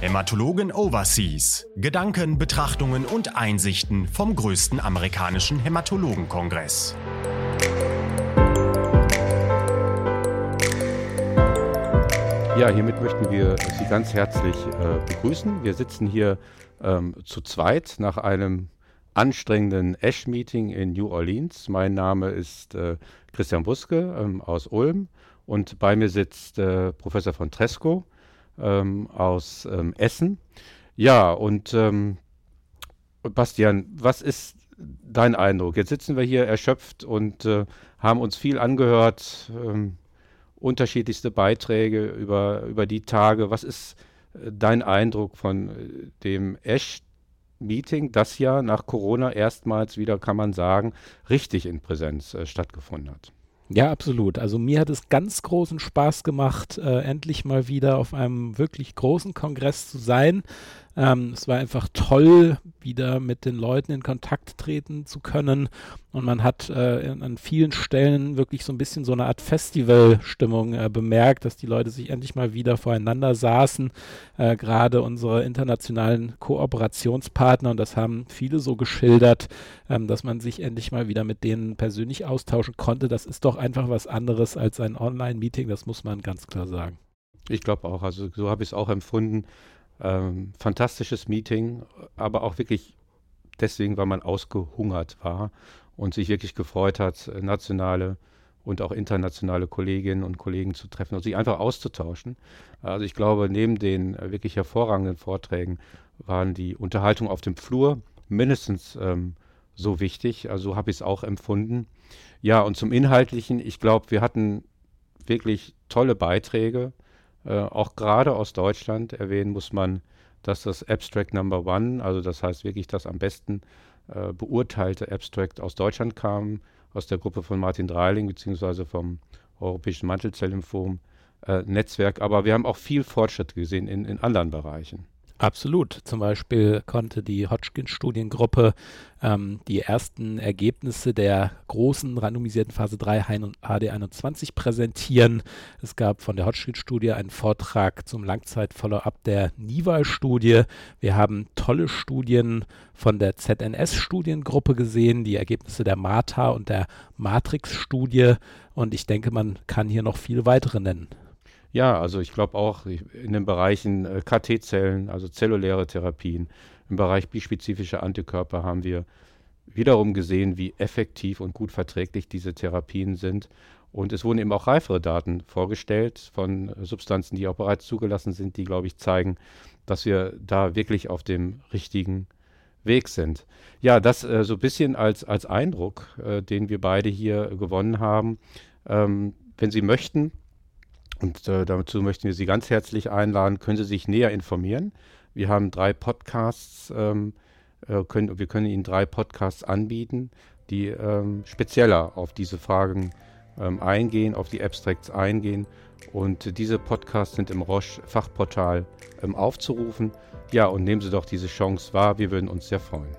Hämatologen Overseas. Gedanken, Betrachtungen und Einsichten vom größten amerikanischen Hämatologenkongress. Ja, hiermit möchten wir Sie ganz herzlich äh, begrüßen. Wir sitzen hier ähm, zu zweit nach einem anstrengenden Ash-Meeting in New Orleans. Mein Name ist äh, Christian Buske ähm, aus Ulm und bei mir sitzt äh, Professor von Tresco ähm, aus ähm, Essen. Ja, und ähm, Bastian, was ist dein Eindruck? Jetzt sitzen wir hier erschöpft und äh, haben uns viel angehört ähm, unterschiedlichste Beiträge über, über die Tage. Was ist äh, dein Eindruck von äh, dem Ash-Meeting, das ja nach Corona erstmals wieder, kann man sagen, richtig in Präsenz äh, stattgefunden hat? Ja, absolut. Also mir hat es ganz großen Spaß gemacht, äh, endlich mal wieder auf einem wirklich großen Kongress zu sein. Ähm, es war einfach toll, wieder mit den Leuten in Kontakt treten zu können. Und man hat äh, an vielen Stellen wirklich so ein bisschen so eine Art Festivalstimmung äh, bemerkt, dass die Leute sich endlich mal wieder voreinander saßen. Äh, Gerade unsere internationalen Kooperationspartner, und das haben viele so geschildert, ähm, dass man sich endlich mal wieder mit denen persönlich austauschen konnte. Das ist doch einfach was anderes als ein Online-Meeting, das muss man ganz klar sagen. Ich glaube auch, also so habe ich es auch empfunden. Ähm, fantastisches Meeting, aber auch wirklich deswegen, weil man ausgehungert war und sich wirklich gefreut hat, nationale und auch internationale Kolleginnen und Kollegen zu treffen und sich einfach auszutauschen. Also ich glaube, neben den wirklich hervorragenden Vorträgen waren die Unterhaltung auf dem Flur mindestens ähm, so wichtig. Also habe ich es auch empfunden. Ja, und zum Inhaltlichen, ich glaube, wir hatten wirklich tolle Beiträge. Äh, auch gerade aus Deutschland erwähnen muss man, dass das Abstract Number One, also das heißt wirklich das am besten äh, beurteilte Abstract aus Deutschland kam, aus der Gruppe von Martin Dreiling beziehungsweise vom Europäischen Mantelzellymphom äh, Netzwerk. Aber wir haben auch viel Fortschritt gesehen in, in anderen Bereichen. Absolut. Zum Beispiel konnte die Hodgkin-Studiengruppe ähm, die ersten Ergebnisse der großen randomisierten Phase 3 HD21 präsentieren. Es gab von der Hodgkin-Studie einen Vortrag zum Langzeit-Follow-up der NIVAL-Studie. Wir haben tolle Studien von der ZNS-Studiengruppe gesehen, die Ergebnisse der MATA und der Matrix-Studie. Und ich denke, man kann hier noch viele weitere nennen. Ja, also ich glaube auch in den Bereichen äh, KT-Zellen, also zelluläre Therapien, im Bereich bispezifische Antikörper haben wir wiederum gesehen, wie effektiv und gut verträglich diese Therapien sind. Und es wurden eben auch reifere Daten vorgestellt von Substanzen, die auch bereits zugelassen sind, die, glaube ich, zeigen, dass wir da wirklich auf dem richtigen Weg sind. Ja, das äh, so ein bisschen als, als Eindruck, äh, den wir beide hier gewonnen haben. Ähm, wenn Sie möchten, und äh, dazu möchten wir Sie ganz herzlich einladen. Können Sie sich näher informieren? Wir haben drei Podcasts, ähm, äh, können, wir können Ihnen drei Podcasts anbieten, die ähm, spezieller auf diese Fragen ähm, eingehen, auf die Abstracts eingehen. Und diese Podcasts sind im Roche-Fachportal ähm, aufzurufen. Ja, und nehmen Sie doch diese Chance wahr. Wir würden uns sehr freuen.